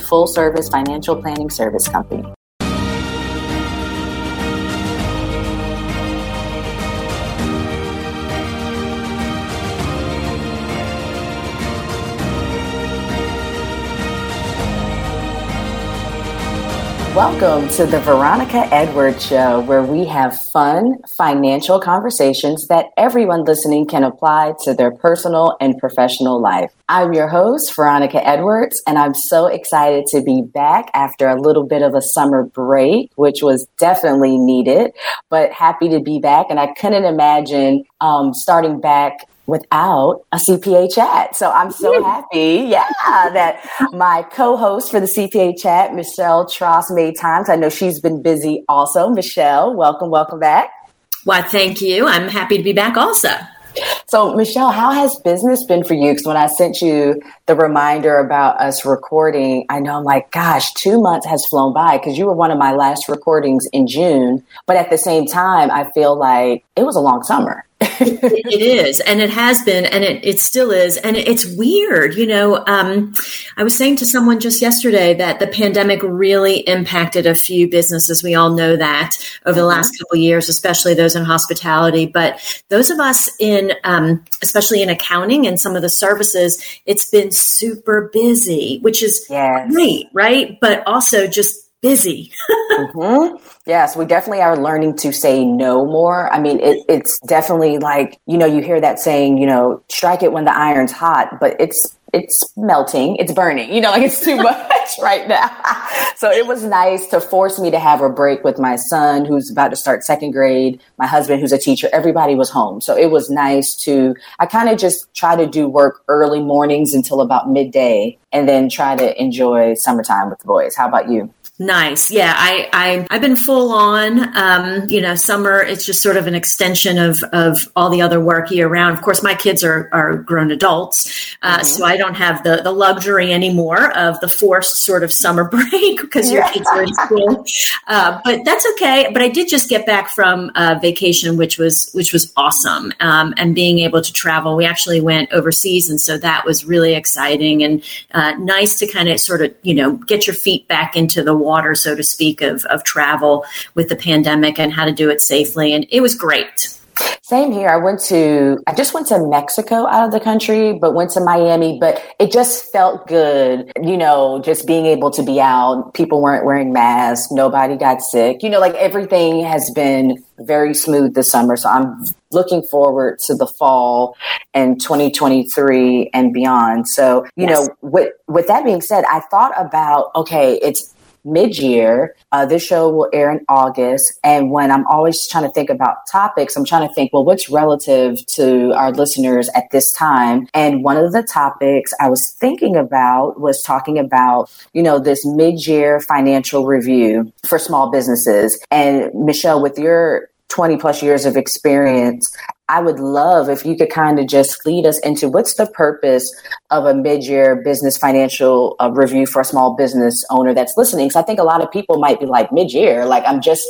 full service financial planning service company. Welcome to the Veronica Edwards Show, where we have fun financial conversations that everyone listening can apply to their personal and professional life. I'm your host, Veronica Edwards, and I'm so excited to be back after a little bit of a summer break, which was definitely needed, but happy to be back. And I couldn't imagine um, starting back without a CPA chat. So I'm so happy, yeah, that my co-host for the CPA chat, Michelle Tracz, made time. I know she's been busy also. Michelle, welcome, welcome back. Why, thank you. I'm happy to be back also. So, Michelle, how has business been for you? Because when I sent you the reminder about us recording, I know I'm like, gosh, two months has flown by because you were one of my last recordings in June. But at the same time, I feel like it was a long summer it is and it has been and it, it still is and it's weird you know um, i was saying to someone just yesterday that the pandemic really impacted a few businesses we all know that over the last couple years especially those in hospitality but those of us in um, Um, especially in accounting and some of the services it's been super busy which is yes. great right but also just busy. mm-hmm. Yes, we definitely are learning to say no more. I mean, it, it's definitely like, you know, you hear that saying, you know, strike it when the iron's hot, but it's it's melting, it's burning, you know, like it's too much right now. so it was nice to force me to have a break with my son who's about to start second grade, my husband who's a teacher, everybody was home. So it was nice to, I kind of just try to do work early mornings until about midday and then try to enjoy summertime with the boys. How about you? Nice. Yeah, I, I I've been full on. Um, you know, summer it's just sort of an extension of of all the other work year round. Of course, my kids are are grown adults, uh, mm-hmm. so I don't have the the luxury anymore of the forced sort of summer break because your kids are in school. Uh, but that's okay. But I did just get back from uh, vacation, which was which was awesome, um, and being able to travel. We actually went overseas, and so that was really exciting and uh, nice to kind of sort of you know get your feet back into the water water, so to speak, of, of travel with the pandemic and how to do it safely. And it was great. Same here. I went to, I just went to Mexico out of the country, but went to Miami, but it just felt good, you know, just being able to be out. People weren't wearing masks. Nobody got sick. You know, like everything has been very smooth this summer. So I'm looking forward to the fall and 2023 and beyond. So, you yes. know, with, with that being said, I thought about, okay, it's, mid year. Uh, this show will air in August. And when I'm always trying to think about topics, I'm trying to think, well, what's relative to our listeners at this time? And one of the topics I was thinking about was talking about, you know, this mid year financial review for small businesses. And Michelle, with your 20 plus years of experience, I would love if you could kind of just lead us into what's the purpose of a mid-year business financial uh, review for a small business owner that's listening. Because I think a lot of people might be like, mid-year, like I'm just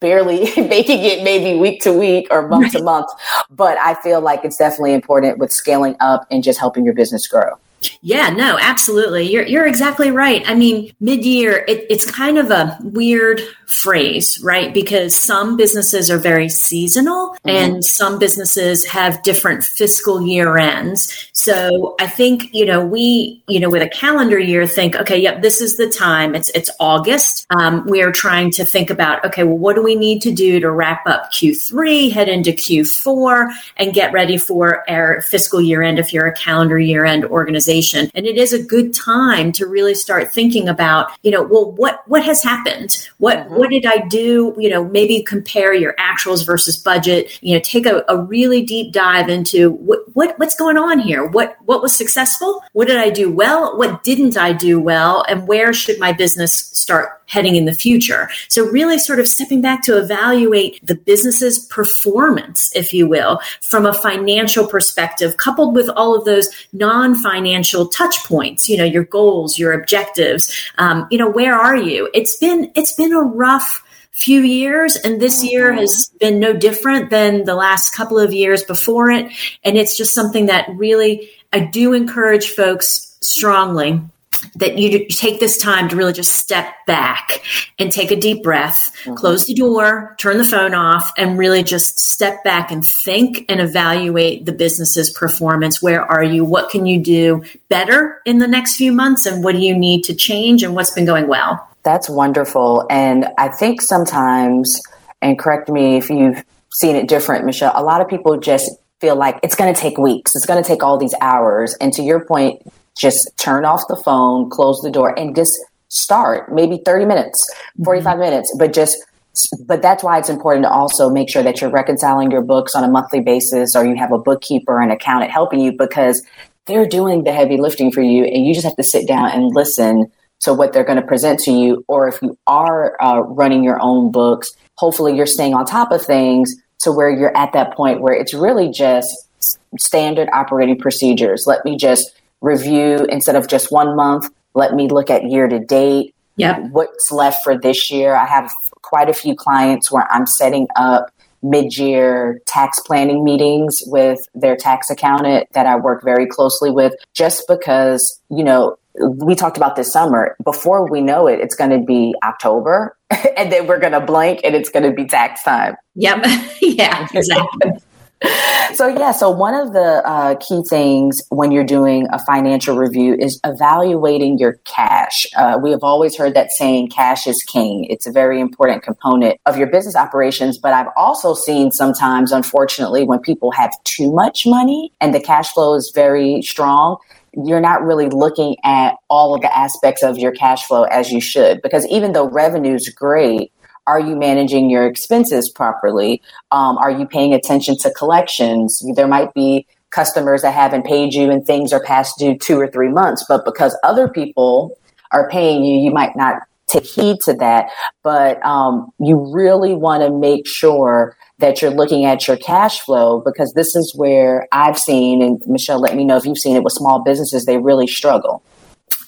barely making it maybe week to week or month right. to month. But I feel like it's definitely important with scaling up and just helping your business grow. Yeah, no, absolutely. You're you're exactly right. I mean, mid-year it, it's kind of a weird phrase, right? Because some businesses are very seasonal mm-hmm. and some businesses have different fiscal year ends. So I think, you know, we, you know, with a calendar year think, okay, yep, this is the time. It's it's August. Um, we are trying to think about, okay, well, what do we need to do to wrap up Q3, head into Q4, and get ready for our fiscal year end if you're a calendar year end organization organization. And it is a good time to really start thinking about, you know, well, what, what has happened? What, mm-hmm. what did I do? You know, maybe compare your actuals versus budget, you know, take a, a really deep dive into what, what, what's going on here? What, what was successful? What did I do well? What didn't I do well? And where should my business start heading in the future? So really sort of stepping back to evaluate the business's performance, if you will, from a financial perspective, coupled with all of those non-financial touch points, you know, your goals, your objectives, um, you know, where are you? It's been, it's been a rough, few years and this year mm-hmm. has been no different than the last couple of years before it and it's just something that really I do encourage folks strongly that you take this time to really just step back and take a deep breath, mm-hmm. close the door, turn the phone off, and really just step back and think and evaluate the business's performance. Where are you? What can you do better in the next few months? And what do you need to change? And what's been going well? That's wonderful. And I think sometimes, and correct me if you've seen it different, Michelle, a lot of people just feel like it's going to take weeks, it's going to take all these hours. And to your point, just turn off the phone, close the door, and just start maybe 30 minutes, 45 mm-hmm. minutes, but just but that's why it's important to also make sure that you're reconciling your books on a monthly basis or you have a bookkeeper and accountant helping you because they're doing the heavy lifting for you and you just have to sit down and listen to what they're going to present to you or if you are uh, running your own books hopefully you're staying on top of things to where you're at that point where it's really just standard operating procedures let me just review instead of just one month. Let me look at year to date. Yep. What's left for this year? I have quite a few clients where I'm setting up mid-year tax planning meetings with their tax accountant that I work very closely with just because, you know, we talked about this summer. Before we know it, it's going to be October and then we're going to blank and it's going to be tax time. Yep. yeah, exactly so yeah so one of the uh, key things when you're doing a financial review is evaluating your cash. Uh, we have always heard that saying cash is king. It's a very important component of your business operations but i've also seen sometimes unfortunately when people have too much money and the cash flow is very strong you're not really looking at all of the aspects of your cash flow as you should because even though revenue is great are you managing your expenses properly? Um, are you paying attention to collections? There might be customers that haven't paid you and things are past due two or three months, but because other people are paying you, you might not take heed to that. But um, you really want to make sure that you're looking at your cash flow because this is where I've seen, and Michelle, let me know if you've seen it with small businesses, they really struggle.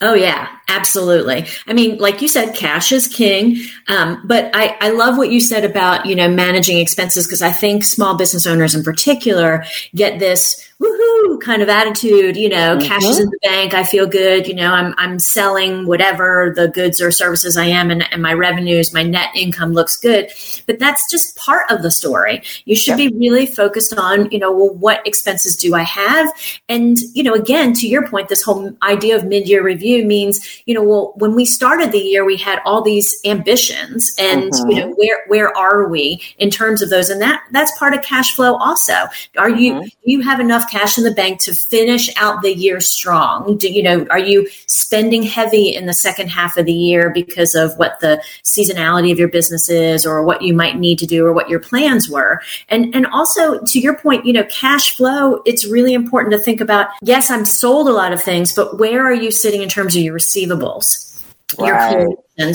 Oh yeah, absolutely. I mean, like you said, cash is king. Um, but I, I love what you said about you know managing expenses because I think small business owners in particular get this woohoo kind of attitude, you know, mm-hmm. cash is in the bank, I feel good, you know, I'm I'm selling whatever the goods or services I am and, and my revenues, my net income looks good. But that's just part of the story. You should be really focused on, you know, well, what expenses do I have? And, you know, again, to your point, this whole idea of mid-year review means, you know, well, when we started the year, we had all these ambitions and, mm-hmm. you know, where where are we in terms of those? And that that's part of cash flow also. Are you mm-hmm. you have enough cash in the bank to finish out the year strong? Do you know, are you spending heavy in the second half of the year because of what the seasonality of your business is or what you might need to do or what your plans were? And and also to your point, you know, cash flow, it's really important to think about, yes, I'm sold a lot of things, but where are you sitting in terms of your receivables? Right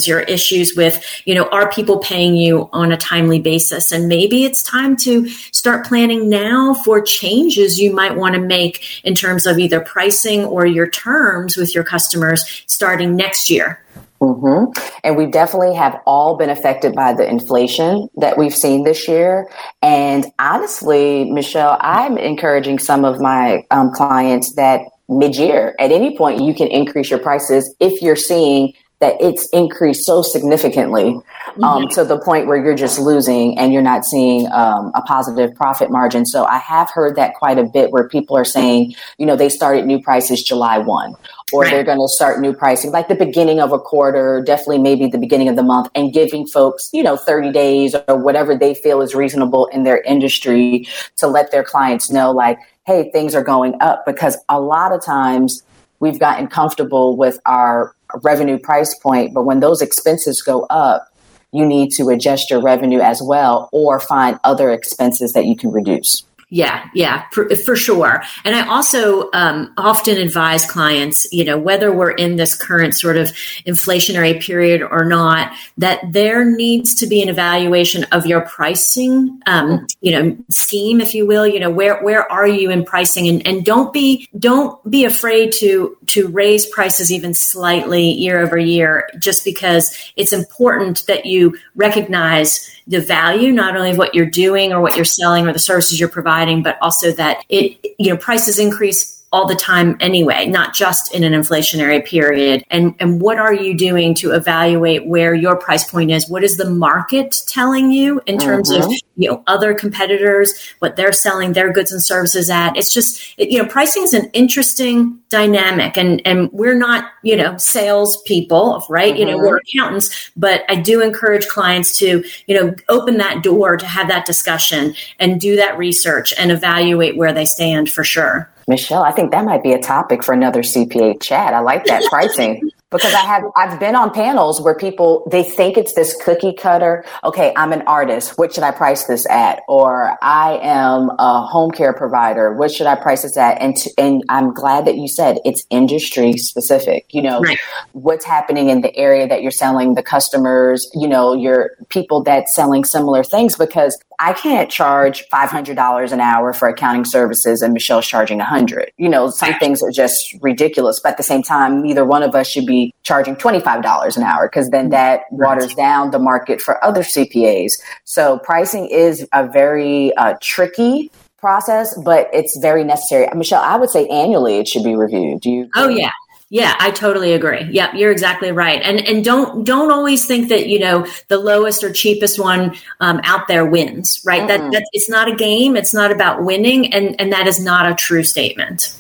your issues with, you know, are people paying you on a timely basis? And maybe it's time to start planning now for changes you might want to make in terms of either pricing or your terms with your customers starting next year. Mm-hmm. And we definitely have all been affected by the inflation that we've seen this year. And honestly, Michelle, I'm encouraging some of my um, clients that mid year, at any point, you can increase your prices if you're seeing that it's increased so significantly um, mm-hmm. to the point where you're just losing and you're not seeing um, a positive profit margin. So I have heard that quite a bit where people are saying, you know, they started new prices July 1 or right. they're going to start new pricing like the beginning of a quarter, definitely maybe the beginning of the month and giving folks, you know, 30 days or whatever they feel is reasonable in their industry to let their clients know like, hey, things are going up because a lot of times we've gotten comfortable with our revenue price point. But when those expenses go up, you need to adjust your revenue as well or find other expenses that you can reduce. Yeah, yeah, for, for, sure. And I also um, often advise clients, you know, whether we're in this current sort of inflationary period or not, that there needs to be an evaluation of your pricing, um, you know, scheme, if you will. You know, where where are you in pricing, and and don't be don't be afraid to to raise prices even slightly year over year, just because it's important that you recognize the value not only of what you're doing or what you're selling or the services you're providing, but also that it, you know, prices increase all the time anyway, not just in an inflationary period. And, and what are you doing to evaluate where your price point is? What is the market telling you in terms mm-hmm. of, you know, other competitors, what they're selling their goods and services at? It's just, it, you know, pricing is an interesting dynamic and, and we're not, you know, sales people, right? Mm-hmm. You know, mm-hmm. we're accountants, but I do encourage clients to, you know, open that door to have that discussion and do that research and evaluate where they stand for sure. Michelle, I think that might be a topic for another CPA chat. I like that pricing because I have I've been on panels where people they think it's this cookie cutter. Okay, I'm an artist. What should I price this at? Or I am a home care provider. What should I price this at? And to, and I'm glad that you said it's industry specific. You know right. what's happening in the area that you're selling, the customers. You know your people that's selling similar things because I can't charge $500 an hour for accounting services and Michelle's charging 100. You know, some things are just ridiculous, but at the same time, neither one of us should be charging $25 an hour because then that waters down the market for other CPAs. So pricing is a very uh, tricky process, but it's very necessary. Michelle, I would say annually it should be reviewed. Do you? Oh, yeah. Yeah, I totally agree. Yep, you're exactly right. And and don't don't always think that you know the lowest or cheapest one um, out there wins. Right? Mm-hmm. That that it's not a game. It's not about winning, and and that is not a true statement.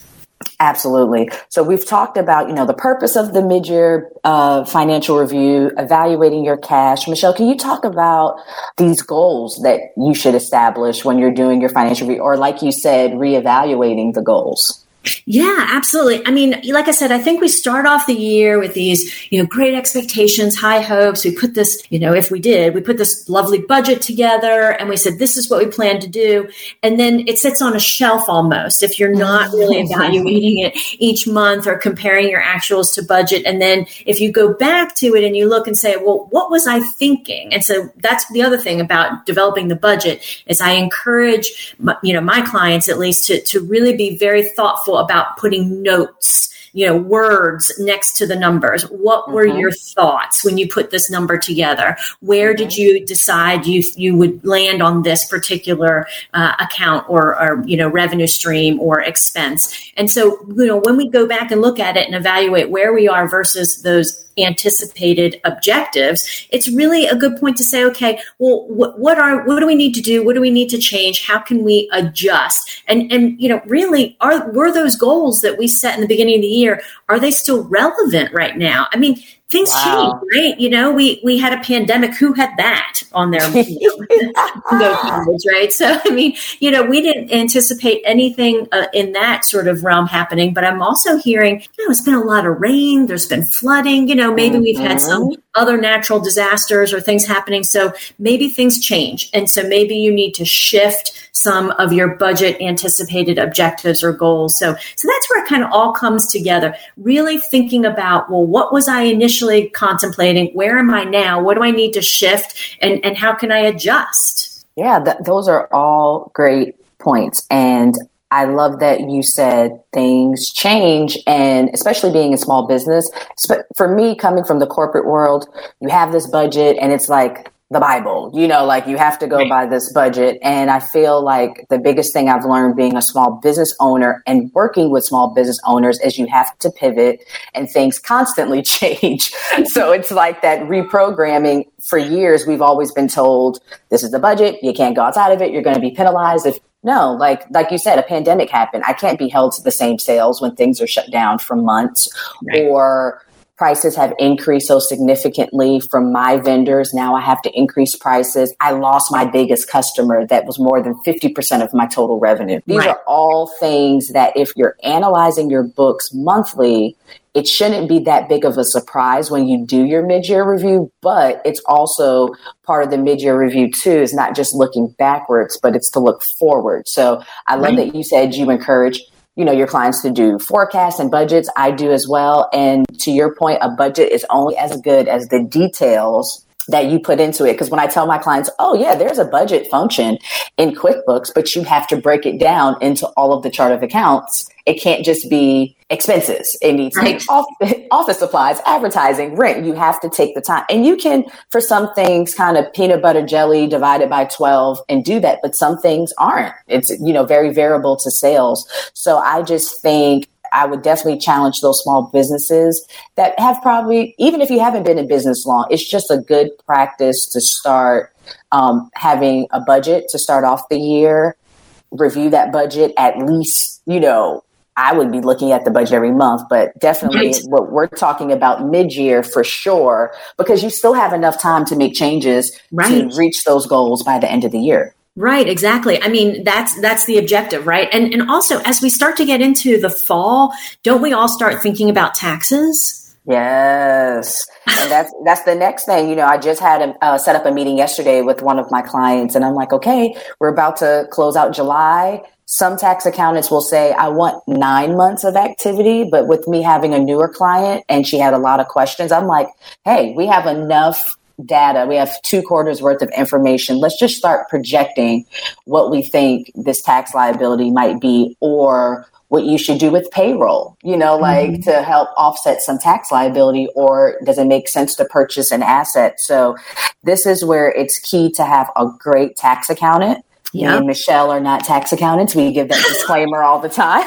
Absolutely. So we've talked about, you know, the purpose of the mid-year uh, financial review, evaluating your cash. Michelle, can you talk about these goals that you should establish when you're doing your financial review, or like you said, reevaluating the goals? Yeah, absolutely. I mean, like I said, I think we start off the year with these, you know, great expectations, high hopes. We put this, you know, if we did, we put this lovely budget together and we said, this is what we plan to do. And then it sits on a shelf almost if you're not really evaluating it each month or comparing your actuals to budget. And then if you go back to it and you look and say, well, what was I thinking? And so that's the other thing about developing the budget is I encourage, you know, my clients at least to, to really be very thoughtful about putting notes you know words next to the numbers what were mm-hmm. your thoughts when you put this number together where mm-hmm. did you decide you you would land on this particular uh, account or, or you know revenue stream or expense and so you know when we go back and look at it and evaluate where we are versus those anticipated objectives, it's really a good point to say, okay, well, what, what are what do we need to do? What do we need to change? How can we adjust? And and you know, really, are were those goals that we set in the beginning of the year are they still relevant right now? I mean, things wow. change, right? You know, we we had a pandemic. Who had that on their you know, right? So I mean, you know, we didn't anticipate anything uh, in that sort of realm happening. But I'm also hearing, you know, it's been a lot of rain. There's been flooding. You know, maybe mm-hmm. we've had some mm-hmm. Other natural disasters or things happening. So maybe things change, and so maybe you need to shift some of your budget anticipated objectives or goals. So, so that's where it kind of all comes together. Really thinking about, well, what was I initially contemplating? Where am I now? What do I need to shift? And, and how can I adjust? Yeah, th- those are all great points. And I love that you said things change and especially being a small business. For me, coming from the corporate world, you have this budget and it's like, the Bible, you know, like you have to go by this budget. And I feel like the biggest thing I've learned being a small business owner and working with small business owners is you have to pivot and things constantly change. so it's like that reprogramming for years. We've always been told this is the budget. You can't go outside of it. You're going to be penalized if no, like like you said, a pandemic happened. I can't be held to the same sales when things are shut down for months right. or prices have increased so significantly from my vendors. Now I have to increase prices. I lost my biggest customer that was more than 50% of my total revenue. These right. are all things that if you're analyzing your books monthly, it shouldn't be that big of a surprise when you do your mid-year review, but it's also part of the mid-year review too is not just looking backwards, but it's to look forward. So I love right. that you said you encourage you know your clients to do forecasts and budgets. I do as well. And to your point a budget is only as good as the details that you put into it. Because when I tell my clients, oh, yeah, there's a budget function in QuickBooks, but you have to break it down into all of the chart of accounts. It can't just be expenses. It needs right. office supplies, advertising, rent. You have to take the time. And you can, for some things, kind of peanut butter jelly divided by 12 and do that. But some things aren't. It's, you know, very variable to sales. So I just think I would definitely challenge those small businesses that have probably, even if you haven't been in business long, it's just a good practice to start um, having a budget to start off the year, review that budget at least, you know, I would be looking at the budget every month, but definitely right. what we're talking about mid year for sure, because you still have enough time to make changes right. to reach those goals by the end of the year. Right, exactly. I mean, that's that's the objective, right? And and also as we start to get into the fall, don't we all start thinking about taxes? Yes, and that's that's the next thing. You know, I just had a uh, set up a meeting yesterday with one of my clients, and I'm like, okay, we're about to close out July. Some tax accountants will say, I want nine months of activity, but with me having a newer client and she had a lot of questions, I'm like, hey, we have enough data. We have two quarters worth of information. Let's just start projecting what we think this tax liability might be or what you should do with payroll, you know, like mm-hmm. to help offset some tax liability, or does it make sense to purchase an asset? So, this is where it's key to have a great tax accountant Yep. Me and Michelle are not tax accountants. We give that disclaimer all the time.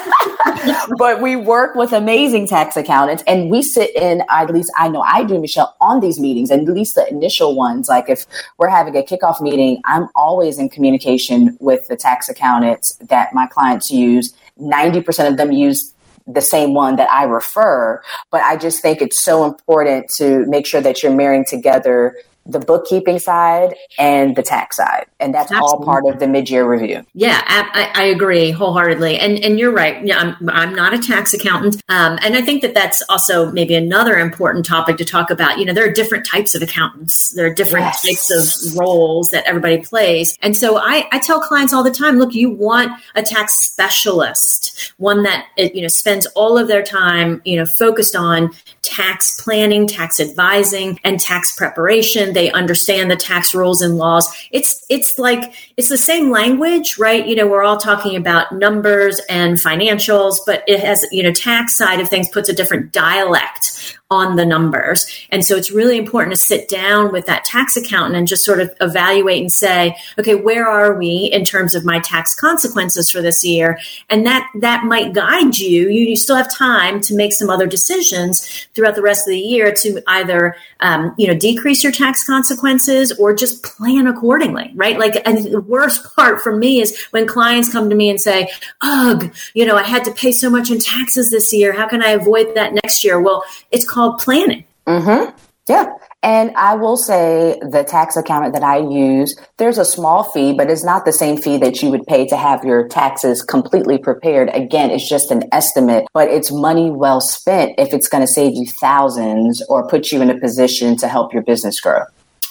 but we work with amazing tax accountants and we sit in, at least I know I do, Michelle, on these meetings, and at least the initial ones. Like if we're having a kickoff meeting, I'm always in communication with the tax accountants that my clients use. 90% of them use the same one that I refer, but I just think it's so important to make sure that you're marrying together the bookkeeping side and the tax side. And that's Absolutely. all part of the mid-year review. Yeah I, I, agree wholeheartedly. And and you're right. Yeah, I'm, I'm not a tax accountant. Um, and i think that that's also maybe another important topic to talk about. You know there are different types of accountants. There are different yes. types of roles that everybody plays. And so I, I tell clients all the time look you want a tax specialist one that you know spends all of their time you know focused on tax planning tax advising and tax preparation they understand the tax rules and laws. It's it's like it's the same language, right? You know, we're all talking about numbers and financials, but it has, you know, tax side of things puts a different dialect on the numbers. And so it's really important to sit down with that tax accountant and just sort of evaluate and say, okay, where are we in terms of my tax consequences for this year? And that that might guide you. You, you still have time to make some other decisions throughout the rest of the year to either um, you know decrease your tax consequences or just plan accordingly, right? Like and the worst part for me is when clients come to me and say, "Ugh, you know, I had to pay so much in taxes this year. How can I avoid that next year?" Well, it's called called planning. Mm-hmm. Yeah. And I will say the tax accountant that I use, there's a small fee, but it's not the same fee that you would pay to have your taxes completely prepared. Again, it's just an estimate, but it's money well spent if it's going to save you thousands or put you in a position to help your business grow.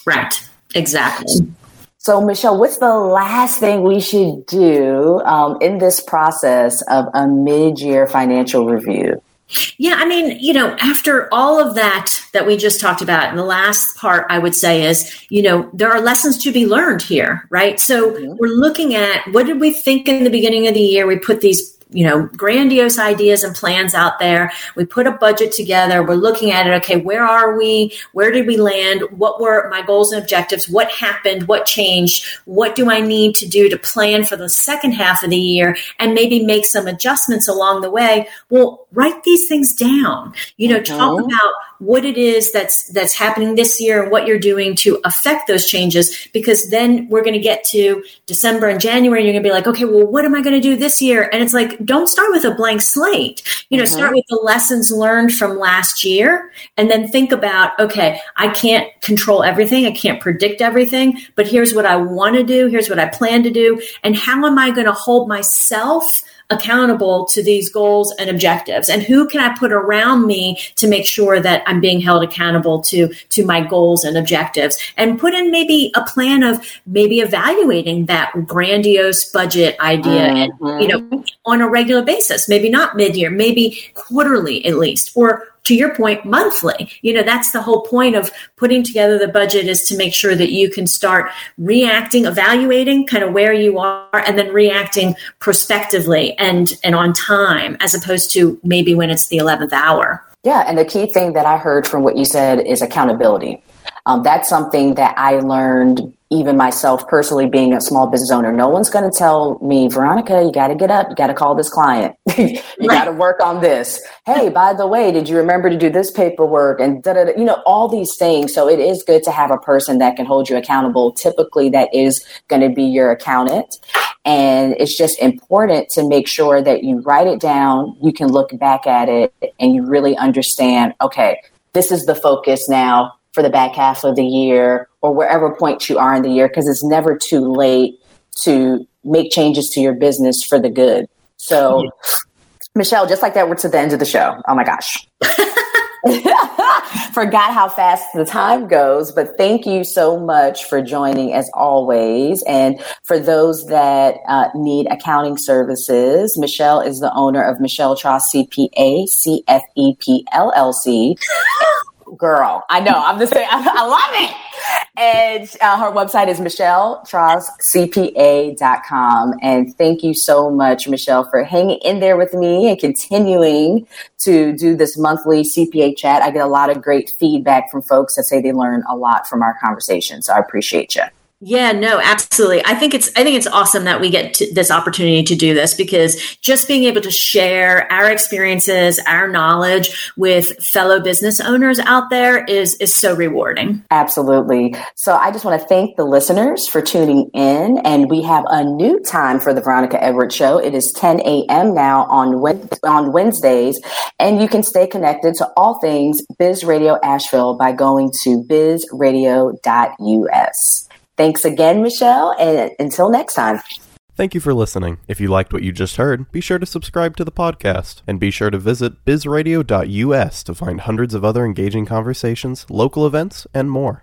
Right. Exactly. So, Michelle, what's the last thing we should do um, in this process of a mid year financial review? Yeah, I mean, you know, after all of that that we just talked about, and the last part I would say is, you know, there are lessons to be learned here, right? So mm-hmm. we're looking at what did we think in the beginning of the year? We put these you know, grandiose ideas and plans out there. We put a budget together. We're looking at it. Okay, where are we? Where did we land? What were my goals and objectives? What happened? What changed? What do I need to do to plan for the second half of the year and maybe make some adjustments along the way? Well, write these things down. You know, talk mm-hmm. about what it is that's that's happening this year and what you're doing to affect those changes because then we're going to get to December and January and you're going to be like, okay, well, what am I going to do this year? And it's like, don't start with a blank slate. You know, mm-hmm. start with the lessons learned from last year and then think about, okay, I can't control everything. I can't predict everything, but here's what I want to do. Here's what I plan to do. And how am I going to hold myself accountable to these goals and objectives? And who can i put around me to make sure that i'm being held accountable to to my goals and objectives? And put in maybe a plan of maybe evaluating that grandiose budget idea mm-hmm. and you know on a regular basis. Maybe not mid-year maybe quarterly at least or to your point, monthly. You know, that's the whole point of putting together the budget is to make sure that you can start reacting, evaluating kind of where you are, and then reacting prospectively and and on time, as opposed to maybe when it's the eleventh hour. Yeah, and the key thing that I heard from what you said is accountability. Um, that's something that I learned even myself personally being a small business owner, no one's going to tell me, Veronica, you got to get up, you got to call this client, you right. got to work on this. Hey, by the way, did you remember to do this paperwork and da da you know, all these things. So it is good to have a person that can hold you accountable. Typically, that is going to be your accountant. And it's just important to make sure that you write it down, you can look back at it, and you really understand, okay, this is the focus now for the back half of the year or wherever point you are in the year because it's never too late to make changes to your business for the good. So, yeah. Michelle, just like that, we're to the end of the show. Oh my gosh. Forgot how fast the time goes, but thank you so much for joining as always. And for those that uh, need accounting services, Michelle is the owner of Michelle Tracz CPA, CFEP LLC. girl. I know. I'm just saying. I, love it. And uh, her website is michelletraczcpa.com. And thank you so much, Michelle, for hanging in there with me and continuing to do this monthly CPA chat. I get a lot of great feedback from folks that say they learn a lot from our conversation. So I appreciate you. Yeah, no, absolutely. I think it's I think it's awesome that we get this opportunity to do this because just being able to share our experiences, our knowledge with fellow business owners out there is is so rewarding. Absolutely. So I just want to thank the listeners for tuning in and we have a new time for the Veronica Edwards show. It is 10 a.m. now on on Wednesdays and you can stay connected to all things Biz Radio Asheville by going to bizradio.us. Thanks again, Michelle, and until next time. Thank you for listening. If you liked what you just heard, be sure to subscribe to the podcast and be sure to visit bizradio.us to find hundreds of other engaging conversations, local events, and more.